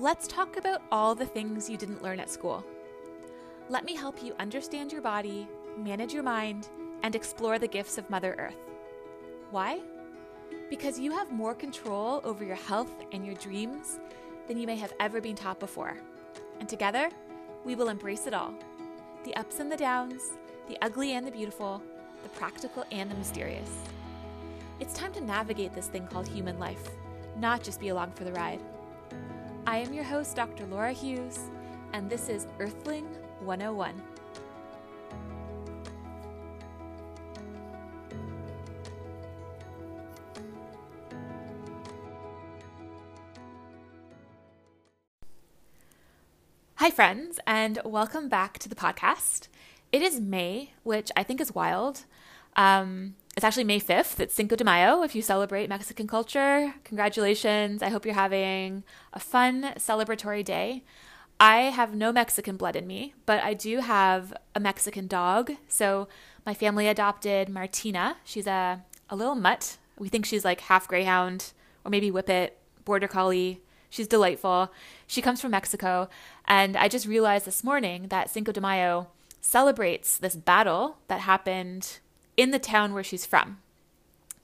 Let's talk about all the things you didn't learn at school. Let me help you understand your body, manage your mind, and explore the gifts of Mother Earth. Why? Because you have more control over your health and your dreams than you may have ever been taught before. And together, we will embrace it all the ups and the downs, the ugly and the beautiful, the practical and the mysterious. It's time to navigate this thing called human life, not just be along for the ride. I am your host, Dr. Laura Hughes, and this is Earthling 101. Hi, friends, and welcome back to the podcast. It is May, which I think is wild. Um, it's actually May 5th. It's Cinco de Mayo if you celebrate Mexican culture. Congratulations. I hope you're having a fun celebratory day. I have no Mexican blood in me, but I do have a Mexican dog. So my family adopted Martina. She's a, a little mutt. We think she's like half greyhound or maybe whippet, border collie. She's delightful. She comes from Mexico. And I just realized this morning that Cinco de Mayo celebrates this battle that happened in the town where she's from.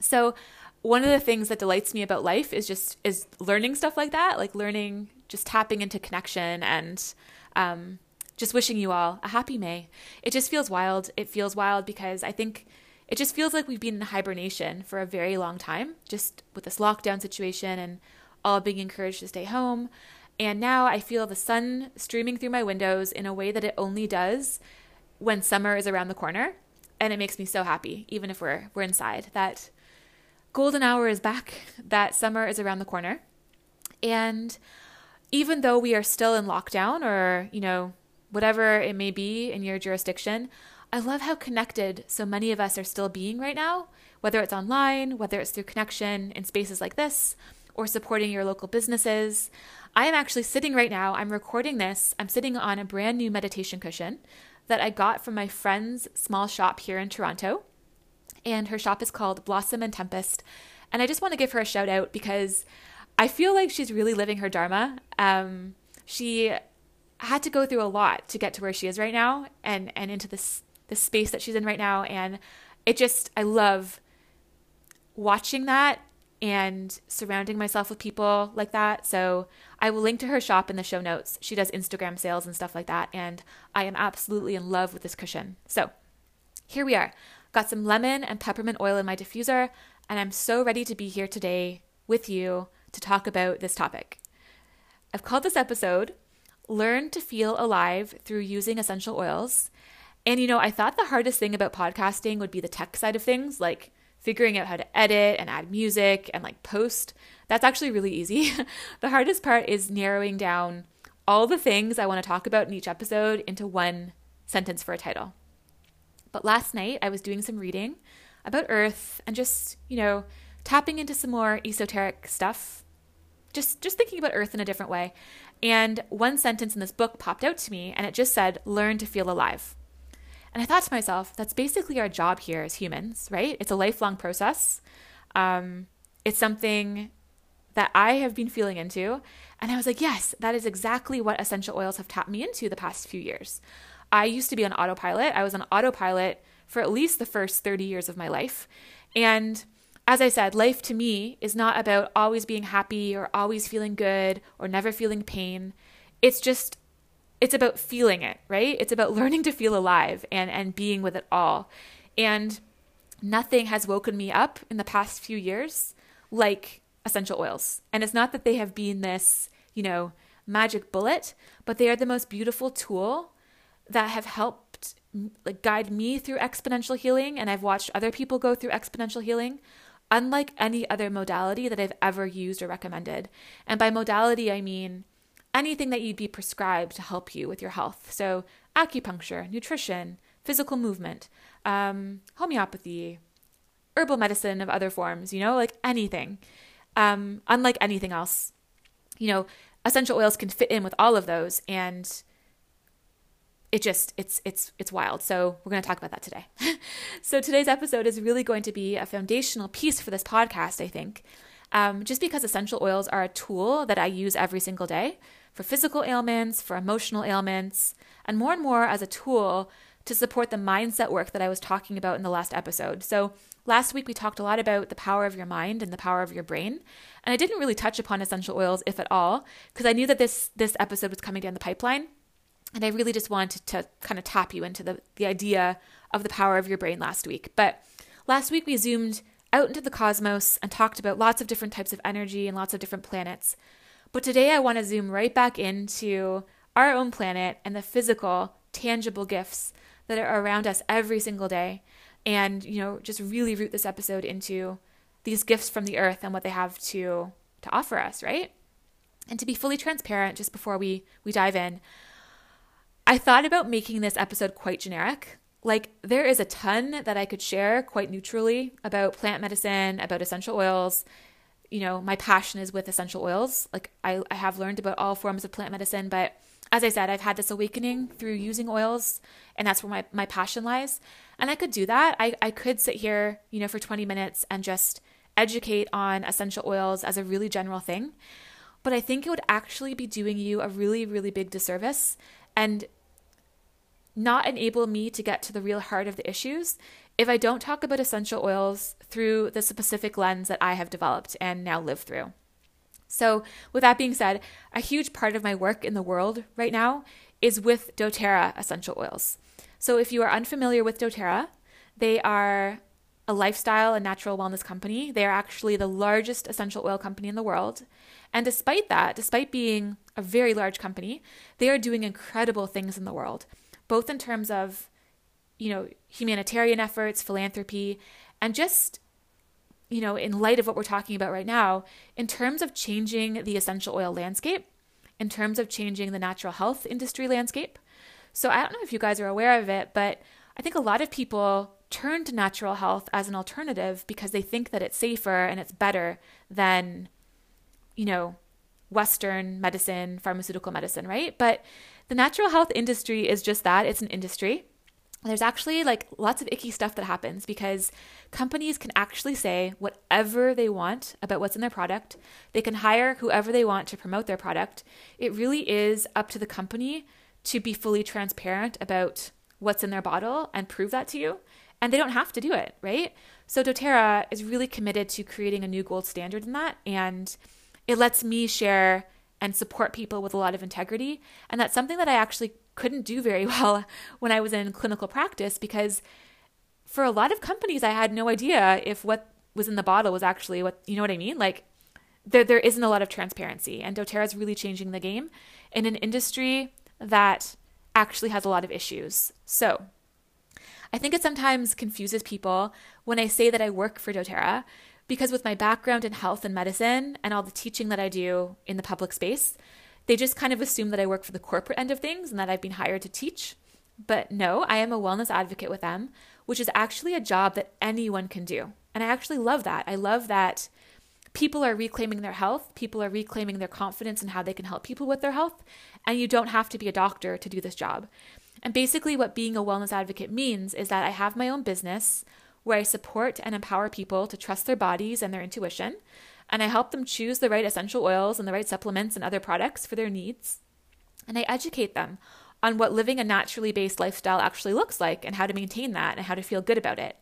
So one of the things that delights me about life is just is learning stuff like that, like learning, just tapping into connection and um, just wishing you all a happy May. It just feels wild. It feels wild because I think it just feels like we've been in hibernation for a very long time, just with this lockdown situation and all being encouraged to stay home. And now I feel the sun streaming through my windows in a way that it only does when summer is around the corner and it makes me so happy even if we're we're inside that golden hour is back that summer is around the corner. And even though we are still in lockdown or you know whatever it may be in your jurisdiction i love how connected so many of us are still being right now whether it's online whether it's through connection in spaces like this or supporting your local businesses. I am actually sitting right now i'm recording this i'm sitting on a brand new meditation cushion that I got from my friend's small shop here in Toronto. And her shop is called Blossom and Tempest. And I just want to give her a shout out because I feel like she's really living her Dharma. Um, she had to go through a lot to get to where she is right now and, and into this, this space that she's in right now. And it just, I love watching that and surrounding myself with people like that. So I will link to her shop in the show notes. She does Instagram sales and stuff like that. And I am absolutely in love with this cushion. So here we are. Got some lemon and peppermint oil in my diffuser. And I'm so ready to be here today with you to talk about this topic. I've called this episode Learn to Feel Alive Through Using Essential Oils. And you know, I thought the hardest thing about podcasting would be the tech side of things, like figuring out how to edit and add music and like post, that's actually really easy. the hardest part is narrowing down all the things I want to talk about in each episode into one sentence for a title. But last night I was doing some reading about Earth and just, you know, tapping into some more esoteric stuff. Just just thinking about Earth in a different way. And one sentence in this book popped out to me and it just said, learn to feel alive. And I thought to myself, that's basically our job here as humans, right? It's a lifelong process. Um, it's something that I have been feeling into. And I was like, yes, that is exactly what essential oils have tapped me into the past few years. I used to be on autopilot. I was on autopilot for at least the first 30 years of my life. And as I said, life to me is not about always being happy or always feeling good or never feeling pain. It's just it's about feeling it, right? It's about learning to feel alive and and being with it all. And nothing has woken me up in the past few years like essential oils. And it's not that they have been this, you know, magic bullet, but they are the most beautiful tool that have helped like guide me through exponential healing and I've watched other people go through exponential healing unlike any other modality that I've ever used or recommended. And by modality I mean anything that you'd be prescribed to help you with your health. So, acupuncture, nutrition, physical movement, um, homeopathy, herbal medicine of other forms, you know, like anything. Um, unlike anything else, you know, essential oils can fit in with all of those and it just it's it's it's wild so we're going to talk about that today so today's episode is really going to be a foundational piece for this podcast i think um, just because essential oils are a tool that i use every single day for physical ailments, for emotional ailments, and more and more as a tool to support the mindset work that I was talking about in the last episode. So, last week we talked a lot about the power of your mind and the power of your brain, and I didn't really touch upon essential oils if at all because I knew that this this episode was coming down the pipeline. And I really just wanted to kind of tap you into the, the idea of the power of your brain last week. But last week we zoomed out into the cosmos and talked about lots of different types of energy and lots of different planets. But today I want to zoom right back into our own planet and the physical, tangible gifts that are around us every single day. And, you know, just really root this episode into these gifts from the earth and what they have to to offer us, right? And to be fully transparent, just before we we dive in, I thought about making this episode quite generic. Like, there is a ton that I could share quite neutrally about plant medicine, about essential oils. You know, my passion is with essential oils. Like, I, I have learned about all forms of plant medicine, but as I said, I've had this awakening through using oils, and that's where my, my passion lies. And I could do that. I, I could sit here, you know, for 20 minutes and just educate on essential oils as a really general thing. But I think it would actually be doing you a really, really big disservice and not enable me to get to the real heart of the issues if I don't talk about essential oils through the specific lens that I have developed and now live through. So, with that being said, a huge part of my work in the world right now is with doTERRA essential oils. So, if you are unfamiliar with doTERRA, they are a lifestyle and natural wellness company. They are actually the largest essential oil company in the world. And despite that, despite being a very large company, they are doing incredible things in the world, both in terms of, you know, humanitarian efforts, philanthropy, and just you know, in light of what we're talking about right now, in terms of changing the essential oil landscape, in terms of changing the natural health industry landscape. So I don't know if you guys are aware of it, but I think a lot of people turn to natural health as an alternative because they think that it's safer and it's better than, you know, Western medicine, pharmaceutical medicine, right? But the natural health industry is just that it's an industry there's actually like lots of icky stuff that happens because companies can actually say whatever they want about what's in their product. They can hire whoever they want to promote their product. It really is up to the company to be fully transparent about what's in their bottle and prove that to you. And they don't have to do it, right? So doTERRA is really committed to creating a new gold standard in that. And it lets me share and support people with a lot of integrity. And that's something that I actually couldn't do very well when I was in clinical practice because for a lot of companies, I had no idea if what was in the bottle was actually what, you know what I mean? Like, there, there isn't a lot of transparency. And doTERRA is really changing the game in an industry that actually has a lot of issues. So, I think it sometimes confuses people when I say that I work for doTERRA because with my background in health and medicine and all the teaching that I do in the public space, they just kind of assume that I work for the corporate end of things and that I've been hired to teach. But no, I am a wellness advocate with them, which is actually a job that anyone can do. And I actually love that. I love that people are reclaiming their health, people are reclaiming their confidence in how they can help people with their health, and you don't have to be a doctor to do this job. And basically, what being a wellness advocate means is that I have my own business where I support and empower people to trust their bodies and their intuition and I help them choose the right essential oils and the right supplements and other products for their needs. And I educate them on what living a naturally based lifestyle actually looks like and how to maintain that and how to feel good about it.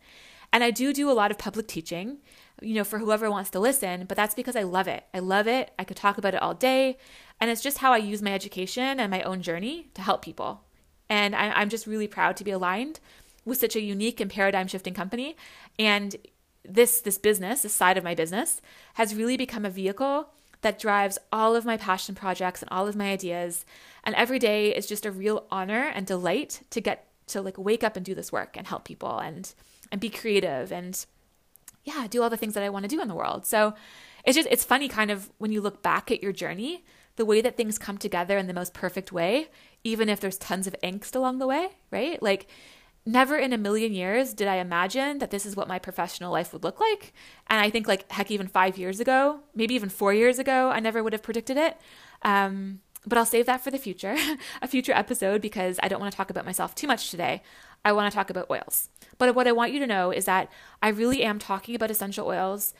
And I do do a lot of public teaching, you know, for whoever wants to listen, but that's because I love it. I love it. I could talk about it all day. And it's just how I use my education and my own journey to help people. And I, am just really proud to be aligned with such a unique and paradigm shifting company. And this this business, this side of my business, has really become a vehicle that drives all of my passion projects and all of my ideas. And every day is just a real honor and delight to get to like wake up and do this work and help people and and be creative and yeah, do all the things that I want to do in the world. So it's just it's funny kind of when you look back at your journey, the way that things come together in the most perfect way, even if there's tons of angst along the way, right? Like never in a million years did I imagine that this is what my professional life would look like. And I think, like, heck, even five years ago, maybe even four years ago, I never would have predicted it. Um, but I'll save that for the future, a future episode, because I don't want to talk about myself too much today. I want to talk about oils. But what I want you to know is that I really am talking about essential oils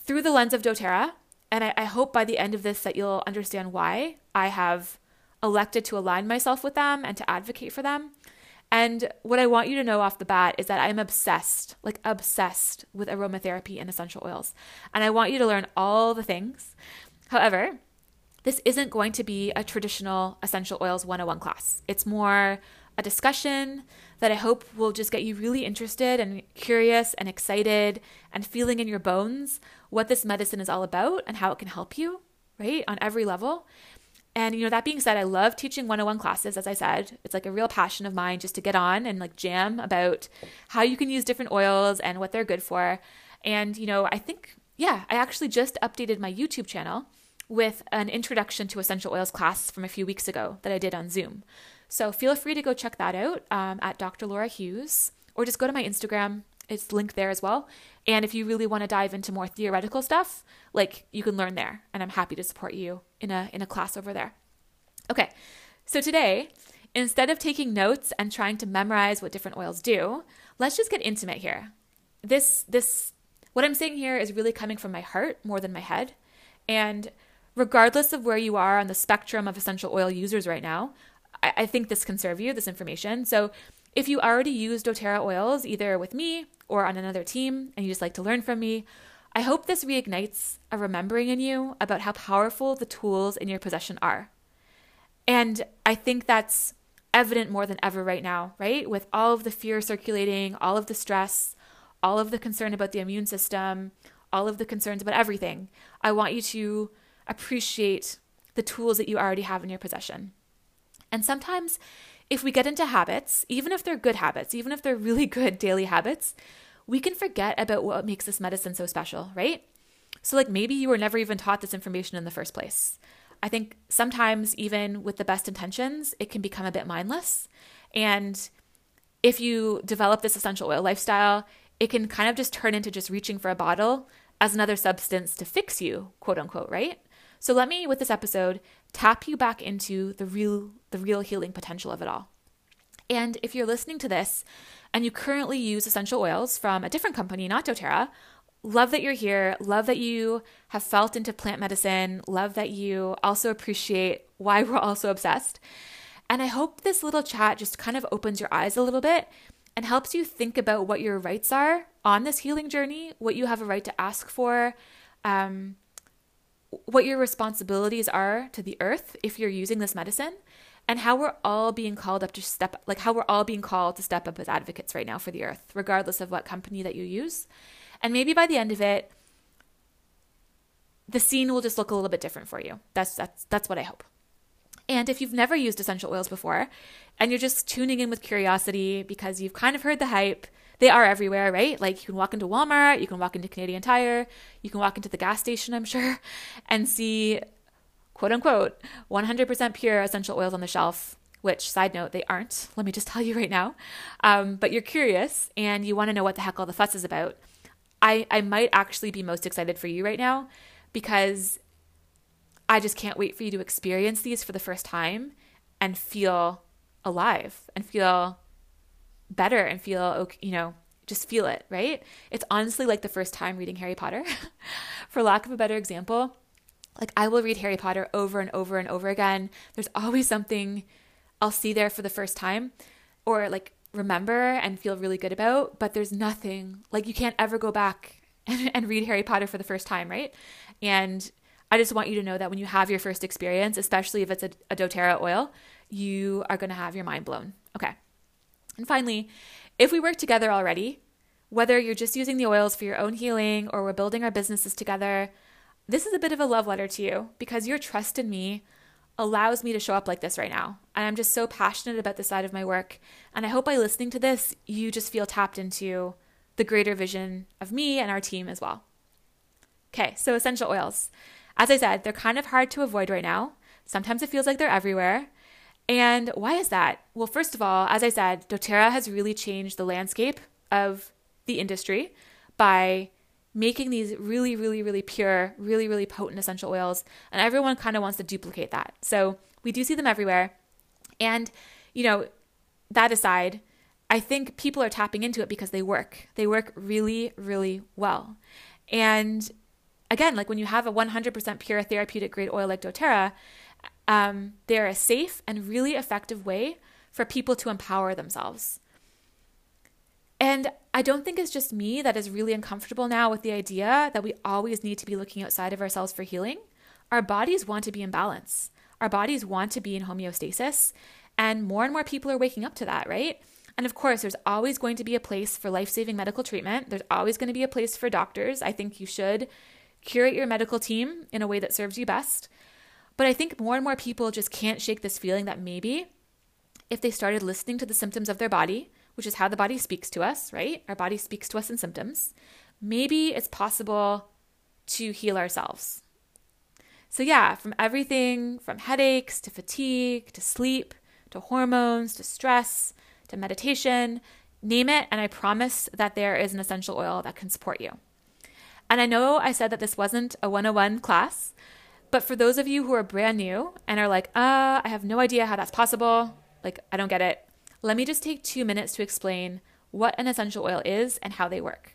through the lens of doTERRA And I, I hope by the end of this that you'll understand why I have elected to align myself with them and to advocate for them. And what I want you to know off the bat is that I'm obsessed, like obsessed with aromatherapy and essential oils. And I want you to learn all the things. However, this isn't going to be a traditional essential oils 101 class. It's more a discussion that I hope will just get you really interested and curious and excited and feeling in your bones what this medicine is all about and how it can help you, right? On every level. And you know, that being said, I love teaching 101 classes as I said. It's like a real passion of mine just to get on and like jam about how you can use different oils and what they're good for. And you know, I think yeah, I actually just updated my YouTube channel with an introduction to essential oils class from a few weeks ago that I did on Zoom. So feel free to go check that out um, at Dr. Laura Hughes, or just go to my Instagram. It's linked there as well. And if you really want to dive into more theoretical stuff, like you can learn there, and I'm happy to support you in a in a class over there. Okay, so today, instead of taking notes and trying to memorize what different oils do, let's just get intimate here. This this what I'm saying here is really coming from my heart more than my head, and regardless of where you are on the spectrum of essential oil users right now, I, I think this can serve you, this information. So if you already use doTERRA oils, either with me or on another team, and you just like to learn from me, I hope this reignites a remembering in you about how powerful the tools in your possession are. And I think that's evident more than ever right now, right? With all of the fear circulating, all of the stress, all of the concern about the immune system, all of the concerns about everything. I want you to appreciate the tools that you already have in your possession. And sometimes, if we get into habits, even if they're good habits, even if they're really good daily habits, we can forget about what makes this medicine so special, right? So, like maybe you were never even taught this information in the first place. I think sometimes, even with the best intentions, it can become a bit mindless. And if you develop this essential oil lifestyle, it can kind of just turn into just reaching for a bottle as another substance to fix you, quote unquote, right? So let me, with this episode, tap you back into the real, the real healing potential of it all. And if you're listening to this and you currently use essential oils from a different company, not doTERRA, love that you're here. Love that you have felt into plant medicine. Love that you also appreciate why we're all so obsessed. And I hope this little chat just kind of opens your eyes a little bit and helps you think about what your rights are on this healing journey, what you have a right to ask for, um, what your responsibilities are to the earth if you're using this medicine and how we're all being called up to step like how we're all being called to step up as advocates right now for the earth regardless of what company that you use. And maybe by the end of it the scene will just look a little bit different for you. That's that's that's what i hope. And if you've never used essential oils before and you're just tuning in with curiosity because you've kind of heard the hype they are everywhere, right? Like you can walk into Walmart, you can walk into Canadian Tire, you can walk into the gas station, I'm sure, and see quote unquote 100% pure essential oils on the shelf. Which, side note, they aren't. Let me just tell you right now. Um, but you're curious and you want to know what the heck all the fuss is about. I, I might actually be most excited for you right now because I just can't wait for you to experience these for the first time and feel alive and feel better and feel, you know, just feel it, right? It's honestly like the first time reading Harry Potter. For lack of a better example, like I will read Harry Potter over and over and over again. There's always something I'll see there for the first time or like remember and feel really good about, but there's nothing like you can't ever go back and, and read Harry Potter for the first time, right? And I just want you to know that when you have your first experience, especially if it's a, a doTERRA oil, you are going to have your mind blown. Okay. And finally, if we work together already, whether you're just using the oils for your own healing or we're building our businesses together, this is a bit of a love letter to you because your trust in me allows me to show up like this right now. And I'm just so passionate about this side of my work. And I hope by listening to this, you just feel tapped into the greater vision of me and our team as well. Okay, so essential oils. As I said, they're kind of hard to avoid right now. Sometimes it feels like they're everywhere. And why is that? Well, first of all, as I said, doTERRA has really changed the landscape of the industry by making these really, really, really pure, really, really potent essential oils. And everyone kind of wants to duplicate that. So we do see them everywhere. And, you know, that aside, I think people are tapping into it because they work. They work really, really well. And again, like when you have a 100% pure therapeutic grade oil like doTERRA, um, they're a safe and really effective way for people to empower themselves. And I don't think it's just me that is really uncomfortable now with the idea that we always need to be looking outside of ourselves for healing. Our bodies want to be in balance, our bodies want to be in homeostasis. And more and more people are waking up to that, right? And of course, there's always going to be a place for life saving medical treatment. There's always going to be a place for doctors. I think you should curate your medical team in a way that serves you best. But I think more and more people just can't shake this feeling that maybe if they started listening to the symptoms of their body, which is how the body speaks to us, right? Our body speaks to us in symptoms. Maybe it's possible to heal ourselves. So, yeah, from everything from headaches to fatigue to sleep to hormones to stress to meditation, name it, and I promise that there is an essential oil that can support you. And I know I said that this wasn't a 101 class, but for those of you who are brand new and are like, uh, I have no idea how that's possible, like, I don't get it, let me just take two minutes to explain what an essential oil is and how they work.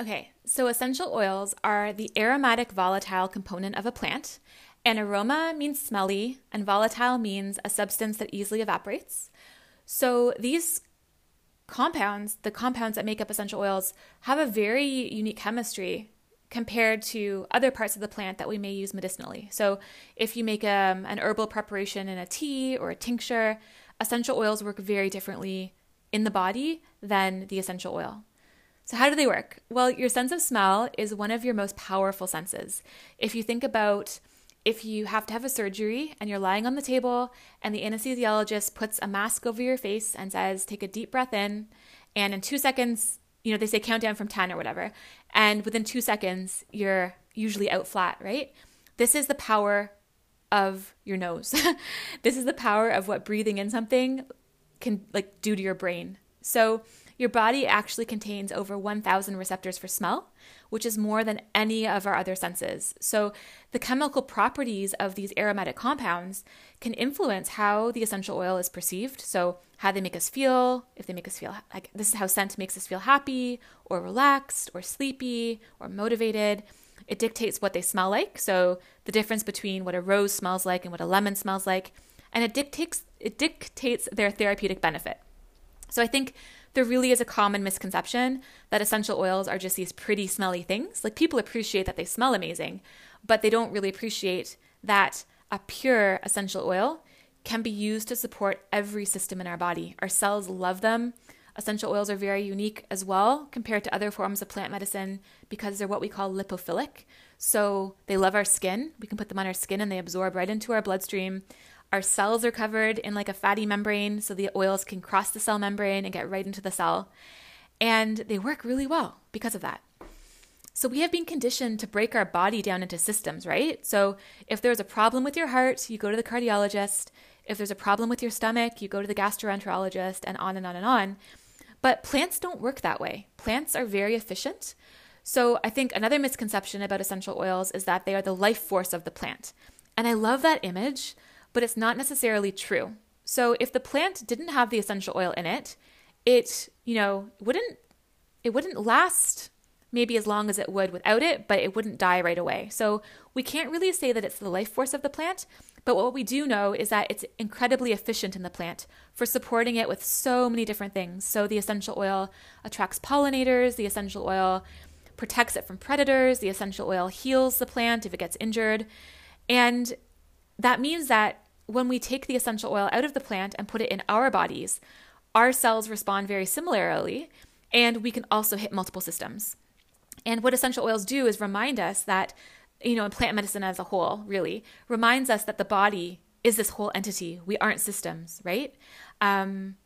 Okay, so essential oils are the aromatic volatile component of a plant. And aroma means smelly, and volatile means a substance that easily evaporates. So these compounds, the compounds that make up essential oils, have a very unique chemistry compared to other parts of the plant that we may use medicinally. So, if you make um, an herbal preparation in a tea or a tincture, essential oils work very differently in the body than the essential oil. So, how do they work? Well, your sense of smell is one of your most powerful senses. If you think about if you have to have a surgery and you're lying on the table and the anesthesiologist puts a mask over your face and says, take a deep breath in, and in two seconds, you know, they say countdown from 10 or whatever. And within two seconds, you're usually out flat, right? This is the power of your nose. this is the power of what breathing in something can like do to your brain. So your body actually contains over 1000 receptors for smell, which is more than any of our other senses. So the chemical properties of these aromatic compounds can influence how the essential oil is perceived. So how they make us feel, if they make us feel like this is how scent makes us feel happy or relaxed or sleepy or motivated. It dictates what they smell like. So the difference between what a rose smells like and what a lemon smells like, and it dictates it dictates their therapeutic benefit. So I think there really is a common misconception that essential oils are just these pretty smelly things. Like people appreciate that they smell amazing, but they don't really appreciate that a pure essential oil can be used to support every system in our body. Our cells love them. Essential oils are very unique as well compared to other forms of plant medicine because they're what we call lipophilic. So they love our skin. We can put them on our skin and they absorb right into our bloodstream. Our cells are covered in like a fatty membrane, so the oils can cross the cell membrane and get right into the cell. And they work really well because of that. So we have been conditioned to break our body down into systems, right? So if there's a problem with your heart, you go to the cardiologist. If there's a problem with your stomach, you go to the gastroenterologist, and on and on and on. But plants don't work that way. Plants are very efficient. So I think another misconception about essential oils is that they are the life force of the plant. And I love that image but it's not necessarily true. So if the plant didn't have the essential oil in it, it, you know, wouldn't it wouldn't last maybe as long as it would without it, but it wouldn't die right away. So we can't really say that it's the life force of the plant, but what we do know is that it's incredibly efficient in the plant for supporting it with so many different things. So the essential oil attracts pollinators, the essential oil protects it from predators, the essential oil heals the plant if it gets injured. And that means that when we take the essential oil out of the plant and put it in our bodies, our cells respond very similarly, and we can also hit multiple systems. And what essential oils do is remind us that, you know, in plant medicine as a whole, really, reminds us that the body is this whole entity. We aren't systems, right? Um,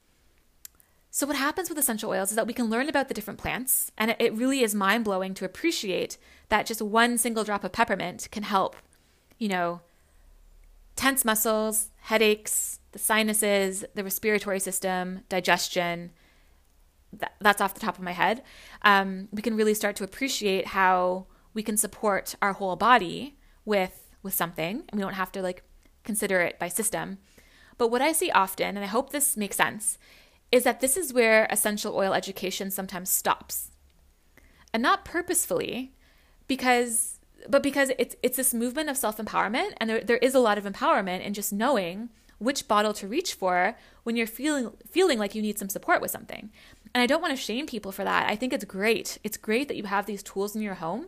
so, what happens with essential oils is that we can learn about the different plants, and it really is mind blowing to appreciate that just one single drop of peppermint can help, you know, tense muscles, headaches, the sinuses, the respiratory system, digestion. That, that's off the top of my head. Um, we can really start to appreciate how we can support our whole body with with something, and we don't have to like consider it by system. But what I see often, and I hope this makes sense, is that this is where essential oil education sometimes stops. And not purposefully, because but because it's it's this movement of self-empowerment and there, there is a lot of empowerment in just knowing which bottle to reach for when you're feeling feeling like you need some support with something. And I don't want to shame people for that. I think it's great. It's great that you have these tools in your home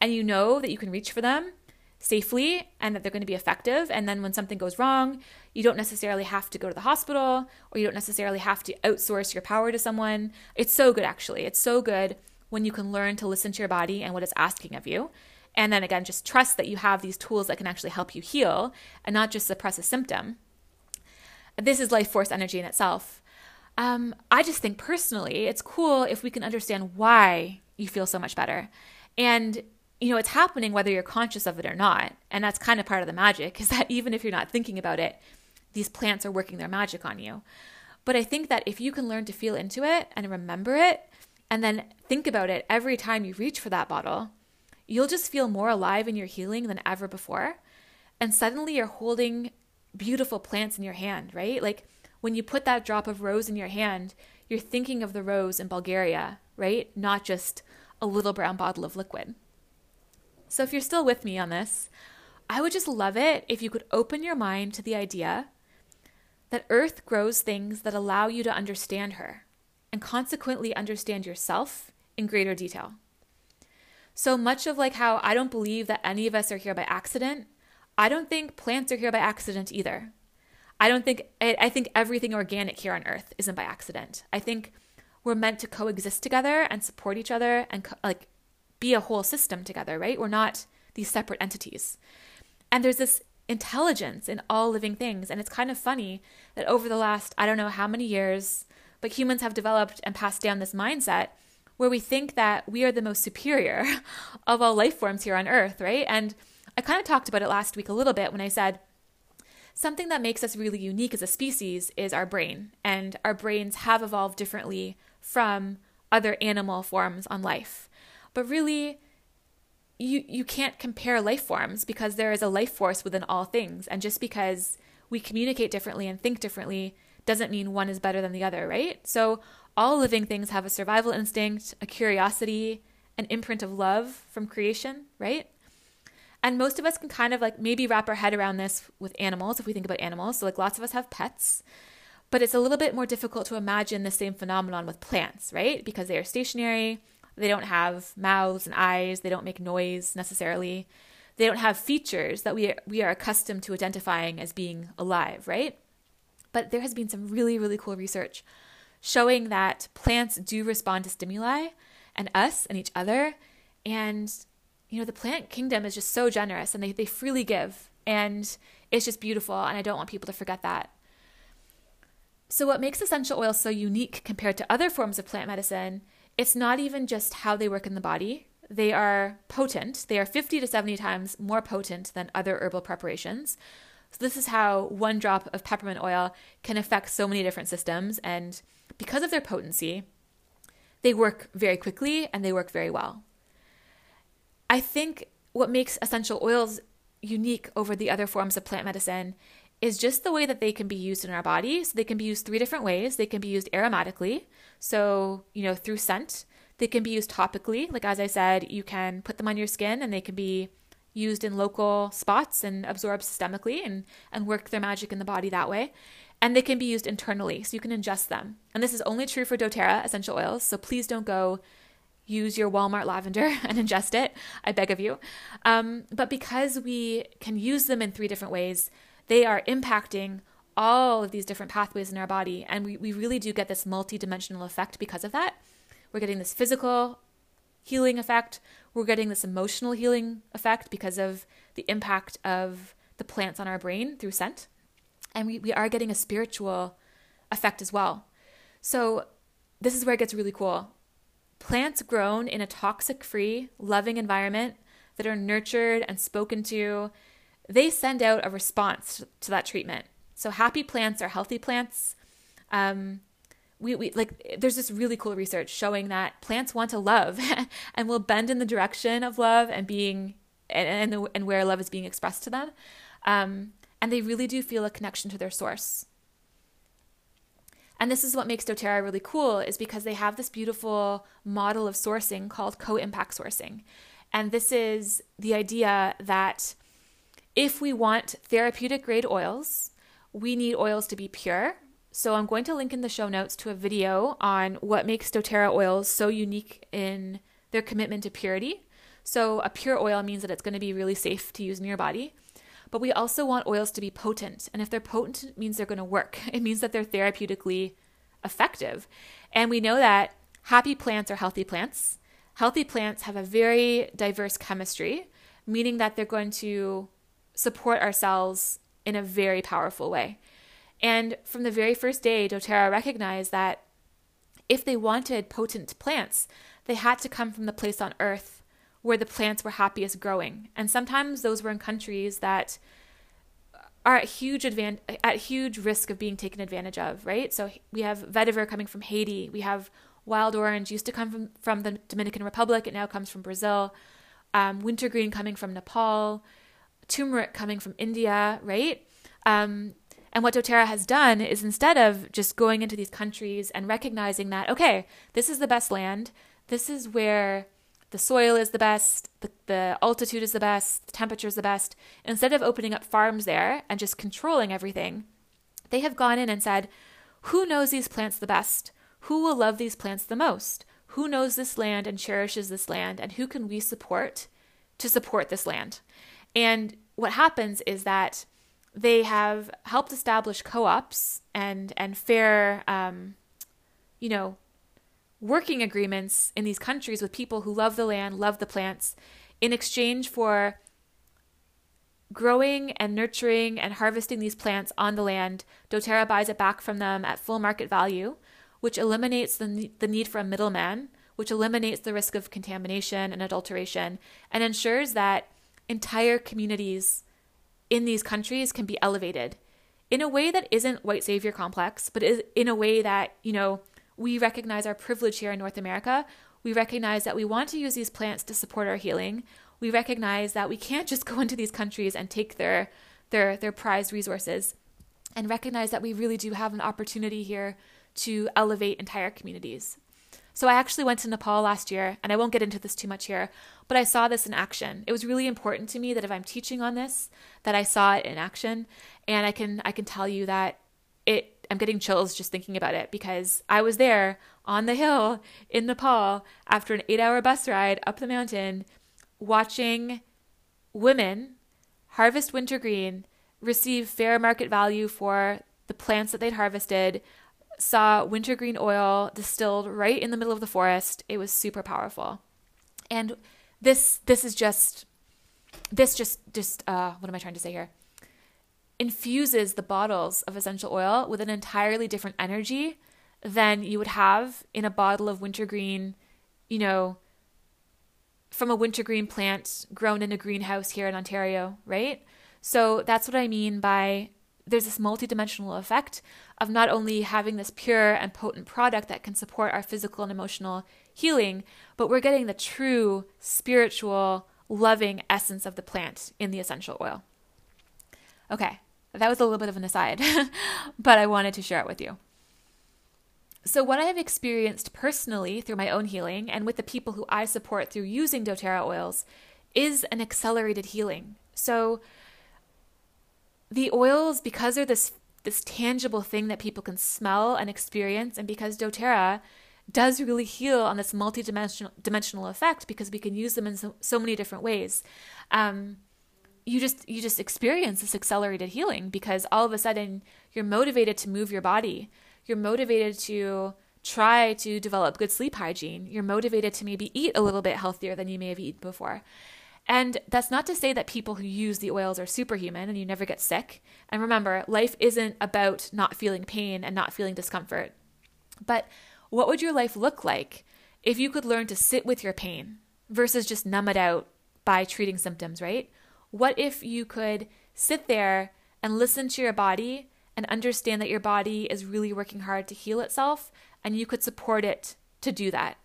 and you know that you can reach for them safely and that they're going to be effective. And then when something goes wrong, you don't necessarily have to go to the hospital or you don't necessarily have to outsource your power to someone. It's so good, actually. It's so good when you can learn to listen to your body and what it's asking of you. And then again, just trust that you have these tools that can actually help you heal and not just suppress a symptom. This is life force energy in itself. Um, I just think personally, it's cool if we can understand why you feel so much better. And you know, it's happening whether you're conscious of it or not. And that's kind of part of the magic is that even if you're not thinking about it, these plants are working their magic on you. But I think that if you can learn to feel into it and remember it, and then think about it every time you reach for that bottle, you'll just feel more alive in your healing than ever before. And suddenly you're holding beautiful plants in your hand, right? Like when you put that drop of rose in your hand, you're thinking of the rose in Bulgaria, right? Not just a little brown bottle of liquid. So if you're still with me on this, I would just love it if you could open your mind to the idea that Earth grows things that allow you to understand her and consequently understand yourself in greater detail. So much of like how I don't believe that any of us are here by accident, I don't think plants are here by accident either. I don't think, I, think everything organic here on Earth isn't by accident. I think we're meant to coexist together and support each other and co- like be a whole system together, right? We're not these separate entities. And there's this intelligence in all living things. And it's kind of funny that over the last, I don't know how many years, but humans have developed and passed down this mindset where we think that we are the most superior of all life forms here on Earth, right? And I kind of talked about it last week a little bit when I said something that makes us really unique as a species is our brain. And our brains have evolved differently from other animal forms on life. But really, you you can't compare life forms because there is a life force within all things and just because we communicate differently and think differently doesn't mean one is better than the other right so all living things have a survival instinct a curiosity an imprint of love from creation right and most of us can kind of like maybe wrap our head around this with animals if we think about animals so like lots of us have pets but it's a little bit more difficult to imagine the same phenomenon with plants right because they are stationary they don't have mouths and eyes. They don't make noise necessarily. They don't have features that we are, we are accustomed to identifying as being alive, right? But there has been some really, really cool research showing that plants do respond to stimuli and us and each other. And, you know, the plant kingdom is just so generous and they, they freely give. And it's just beautiful. And I don't want people to forget that. So, what makes essential oils so unique compared to other forms of plant medicine it's not even just how they work in the body. They are potent. They are 50 to 70 times more potent than other herbal preparations. So, this is how one drop of peppermint oil can affect so many different systems. And because of their potency, they work very quickly and they work very well. I think what makes essential oils unique over the other forms of plant medicine is just the way that they can be used in our body. So they can be used three different ways. They can be used aromatically, so, you know, through scent. They can be used topically. Like as I said, you can put them on your skin and they can be used in local spots and absorbed systemically and, and work their magic in the body that way. And they can be used internally, so you can ingest them. And this is only true for doTERRA essential oils, so please don't go use your Walmart lavender and ingest it. I beg of you. Um, but because we can use them in three different ways, they are impacting all of these different pathways in our body. And we, we really do get this multi-dimensional effect because of that. We're getting this physical healing effect. We're getting this emotional healing effect because of the impact of the plants on our brain through scent. And we, we are getting a spiritual effect as well. So this is where it gets really cool. Plants grown in a toxic free, loving environment that are nurtured and spoken to they send out a response to that treatment. So happy plants are healthy plants. Um, we, we like there's this really cool research showing that plants want to love and will bend in the direction of love and being and and, the, and where love is being expressed to them. Um, and they really do feel a connection to their source. And this is what makes doTERRA really cool is because they have this beautiful model of sourcing called co-impact sourcing. And this is the idea that if we want therapeutic grade oils, we need oils to be pure. So I'm going to link in the show notes to a video on what makes doTERRA oils so unique in their commitment to purity. So a pure oil means that it's going to be really safe to use in your body. But we also want oils to be potent. And if they're potent, it means they're going to work. It means that they're therapeutically effective. And we know that happy plants are healthy plants. Healthy plants have a very diverse chemistry, meaning that they're going to support our cells in a very powerful way. And from the very first day, doTERRA recognized that if they wanted potent plants, they had to come from the place on earth where the plants were happiest growing. And sometimes those were in countries that are at huge advan- at huge risk of being taken advantage of, right? So we have vetiver coming from Haiti. We have wild orange used to come from, from the Dominican Republic. It now comes from Brazil. Um, wintergreen coming from Nepal. Turmeric coming from India, right? Um, and what doTERRA has done is instead of just going into these countries and recognizing that, okay, this is the best land, this is where the soil is the best, the, the altitude is the best, the temperature is the best, instead of opening up farms there and just controlling everything, they have gone in and said, who knows these plants the best? Who will love these plants the most? Who knows this land and cherishes this land? And who can we support to support this land? And what happens is that they have helped establish co-ops and and fair, um, you know, working agreements in these countries with people who love the land, love the plants, in exchange for growing and nurturing and harvesting these plants on the land. doTERRA buys it back from them at full market value, which eliminates the, the need for a middleman, which eliminates the risk of contamination and adulteration, and ensures that entire communities in these countries can be elevated in a way that isn't white savior complex, but is in a way that, you know, we recognize our privilege here in North America. We recognize that we want to use these plants to support our healing. We recognize that we can't just go into these countries and take their their their prized resources and recognize that we really do have an opportunity here to elevate entire communities. So I actually went to Nepal last year, and I won't get into this too much here, but I saw this in action. It was really important to me that if I'm teaching on this, that I saw it in action, and I can I can tell you that it I'm getting chills just thinking about it because I was there on the hill in Nepal after an 8-hour bus ride up the mountain watching women harvest wintergreen, receive fair market value for the plants that they'd harvested, saw wintergreen oil distilled right in the middle of the forest. It was super powerful. And this this is just this just just uh what am I trying to say here? Infuses the bottles of essential oil with an entirely different energy than you would have in a bottle of wintergreen, you know, from a wintergreen plant grown in a greenhouse here in Ontario, right? So that's what I mean by there's this multidimensional effect of not only having this pure and potent product that can support our physical and emotional healing, but we're getting the true spiritual, loving essence of the plant in the essential oil. Okay, that was a little bit of an aside, but I wanted to share it with you. So, what I have experienced personally through my own healing and with the people who I support through using doTERRA oils is an accelerated healing. So, the oils, because they're this this tangible thing that people can smell and experience, and because doTERRA does really heal on this multi-dimensional dimensional effect because we can use them in so, so many different ways. Um, you just you just experience this accelerated healing because all of a sudden you're motivated to move your body. You're motivated to try to develop good sleep hygiene. You're motivated to maybe eat a little bit healthier than you may have eaten before. And that's not to say that people who use the oils are superhuman and you never get sick. And remember, life isn't about not feeling pain and not feeling discomfort. But what would your life look like if you could learn to sit with your pain versus just numb it out by treating symptoms, right? What if you could sit there and listen to your body and understand that your body is really working hard to heal itself and you could support it to do that?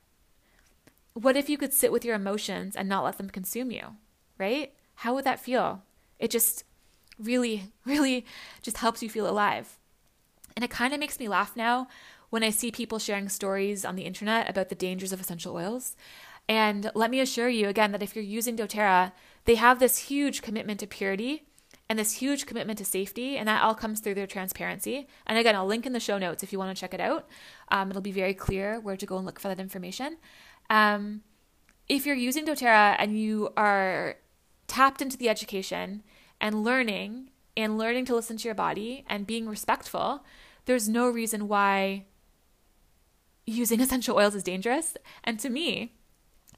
What if you could sit with your emotions and not let them consume you, right? How would that feel? It just really, really just helps you feel alive. And it kind of makes me laugh now when I see people sharing stories on the internet about the dangers of essential oils. And let me assure you again that if you're using doTERRA, they have this huge commitment to purity and this huge commitment to safety, and that all comes through their transparency. And again, I'll link in the show notes if you want to check it out. Um, it'll be very clear where to go and look for that information. Um, if you're using doTERRA and you are tapped into the education and learning and learning to listen to your body and being respectful, there's no reason why using essential oils is dangerous. And to me,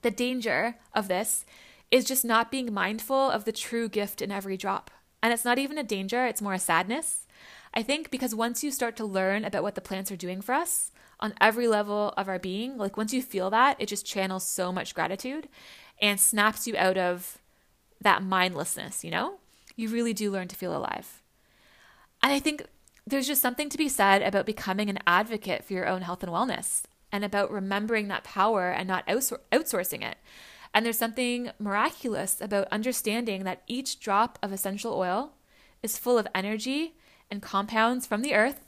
the danger of this is just not being mindful of the true gift in every drop. And it's not even a danger, it's more a sadness. I think because once you start to learn about what the plants are doing for us on every level of our being, like once you feel that, it just channels so much gratitude and snaps you out of that mindlessness, you know? You really do learn to feel alive. And I think there's just something to be said about becoming an advocate for your own health and wellness and about remembering that power and not outsourcing it. And there's something miraculous about understanding that each drop of essential oil is full of energy and compounds from the earth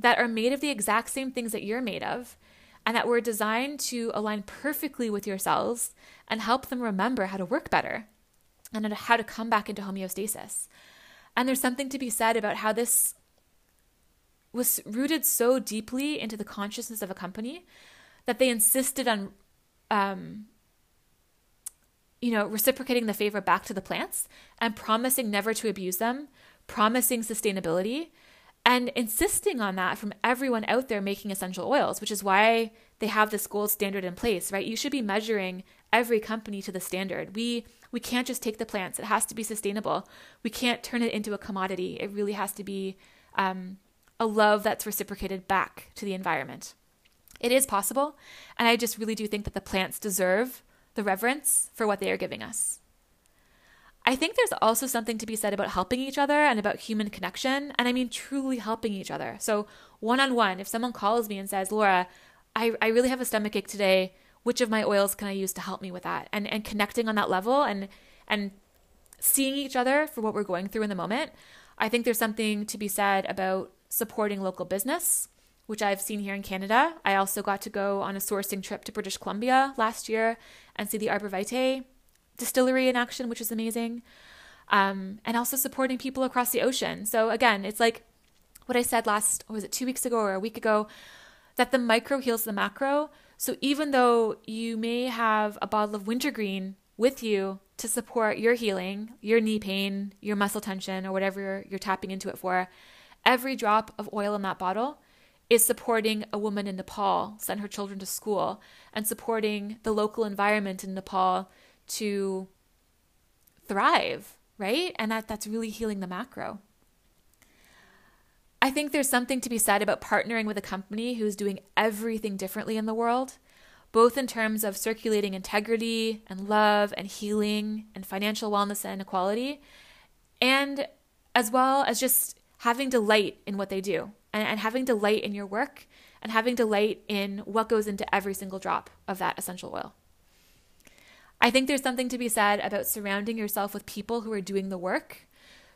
that are made of the exact same things that you're made of and that were designed to align perfectly with your cells and help them remember how to work better and how to come back into homeostasis. And there's something to be said about how this was rooted so deeply into the consciousness of a company that they insisted on, um, you know, reciprocating the favor back to the plants and promising never to abuse them, promising sustainability, and insisting on that from everyone out there making essential oils, which is why they have this gold standard in place, right? You should be measuring every company to the standard. We we can't just take the plants; it has to be sustainable. We can't turn it into a commodity. It really has to be um, a love that's reciprocated back to the environment. It is possible, and I just really do think that the plants deserve the reverence for what they are giving us. I think there's also something to be said about helping each other and about human connection, and I mean truly helping each other. So, one on one, if someone calls me and says, Laura, I, I really have a stomach ache today, which of my oils can I use to help me with that? And, and connecting on that level and, and seeing each other for what we're going through in the moment, I think there's something to be said about supporting local business, which I've seen here in Canada. I also got to go on a sourcing trip to British Columbia last year and see the Arbor Vitae distillery in action, which is amazing. Um, and also supporting people across the ocean. So again, it's like what I said last, was it two weeks ago or a week ago, that the micro heals the macro. So even though you may have a bottle of wintergreen with you to support your healing, your knee pain, your muscle tension, or whatever you're tapping into it for, Every drop of oil in that bottle is supporting a woman in Nepal send her children to school and supporting the local environment in Nepal to thrive, right? And that that's really healing the macro. I think there's something to be said about partnering with a company who's doing everything differently in the world, both in terms of circulating integrity and love and healing and financial wellness and equality, and as well as just having delight in what they do and, and having delight in your work and having delight in what goes into every single drop of that essential oil. I think there's something to be said about surrounding yourself with people who are doing the work.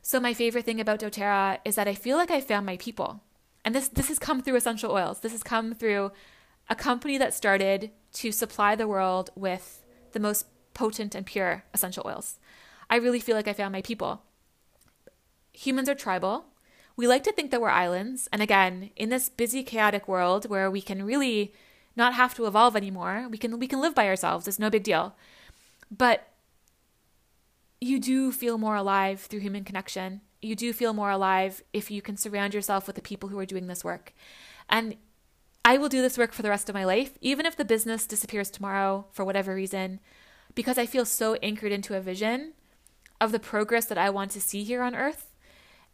So my favorite thing about doTERRA is that I feel like I found my people. And this this has come through essential oils. This has come through a company that started to supply the world with the most potent and pure essential oils. I really feel like I found my people. Humans are tribal, we like to think that we're islands. And again, in this busy, chaotic world where we can really not have to evolve anymore, we can we can live by ourselves. It's no big deal. But you do feel more alive through human connection. You do feel more alive if you can surround yourself with the people who are doing this work. And I will do this work for the rest of my life, even if the business disappears tomorrow for whatever reason, because I feel so anchored into a vision of the progress that I want to see here on earth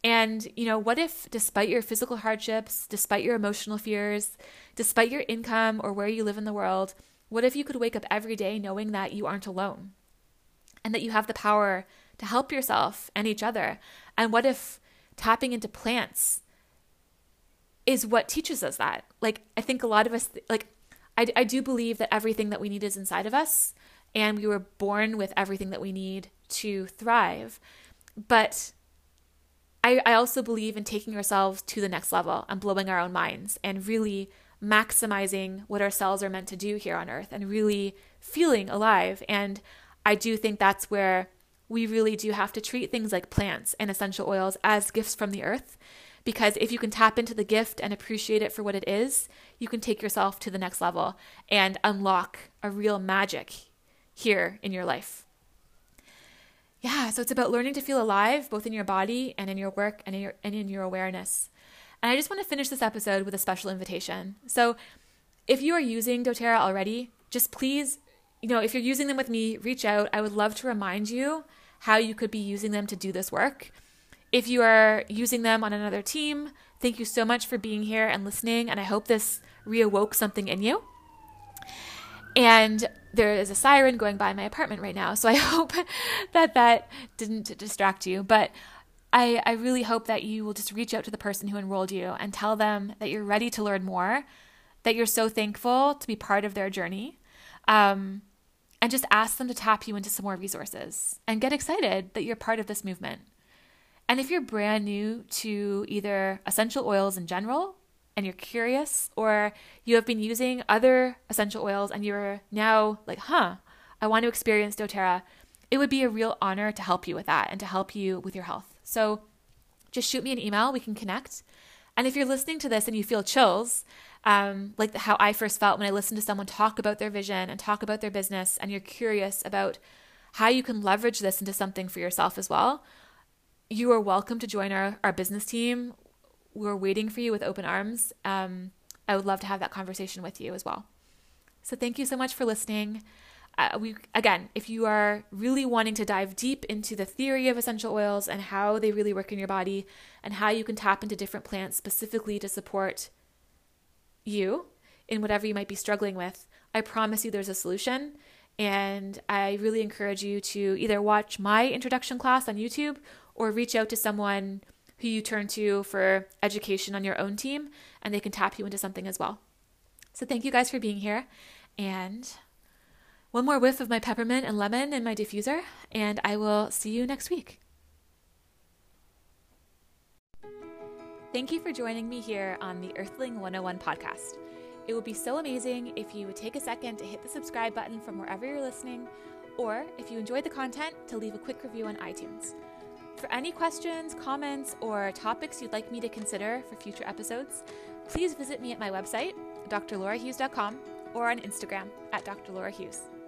and, you know, what if, despite your physical hardships, despite your emotional fears, despite your income or where you live in the world, what if you could wake up every day knowing that you aren't alone and that you have the power to help yourself and each other? And what if tapping into plants is what teaches us that? Like, I think a lot of us, like, I, I do believe that everything that we need is inside of us, and we were born with everything that we need to thrive. But I, I also believe in taking ourselves to the next level and blowing our own minds and really maximizing what our cells are meant to do here on earth and really feeling alive. And I do think that's where we really do have to treat things like plants and essential oils as gifts from the earth. Because if you can tap into the gift and appreciate it for what it is, you can take yourself to the next level and unlock a real magic here in your life. Yeah, so it's about learning to feel alive both in your body and in your work and in your and in your awareness. And I just want to finish this episode with a special invitation. So, if you are using doTERRA already, just please, you know, if you're using them with me, reach out. I would love to remind you how you could be using them to do this work. If you are using them on another team, thank you so much for being here and listening. And I hope this reawoke something in you. And there is a siren going by my apartment right now. So I hope that that didn't distract you. But I, I really hope that you will just reach out to the person who enrolled you and tell them that you're ready to learn more, that you're so thankful to be part of their journey. Um, and just ask them to tap you into some more resources and get excited that you're part of this movement. And if you're brand new to either essential oils in general and you're curious, or you have been using other essential oils and you're now like, huh, I want to experience doTERRA, it would be a real honor to help you with that and to help you with your health. So just shoot me an email, we can connect. And if you're listening to this and you feel chills, um, like how I first felt when I listened to someone talk about their vision and talk about their business, and you're curious about how you can leverage this into something for yourself as well, you are welcome to join our, our business team. We're waiting for you with open arms. Um, I would love to have that conversation with you as well. So, thank you so much for listening. Uh, we again, if you are really wanting to dive deep into the theory of essential oils and how they really work in your body and how you can tap into different plants specifically to support you in whatever you might be struggling with, I promise you there's a solution. And I really encourage you to either watch my introduction class on YouTube or reach out to someone who you turn to for education on your own team, and they can tap you into something as well. So, thank you guys for being here. And one more whiff of my peppermint and lemon in my diffuser, and I will see you next week. Thank you for joining me here on the Earthling 101 podcast. It would be so amazing if you would take a second to hit the subscribe button from wherever you're listening, or if you enjoyed the content, to leave a quick review on iTunes. For any questions, comments, or topics you'd like me to consider for future episodes, please visit me at my website, drlaurahughes.com, or on Instagram at drlaurahughes.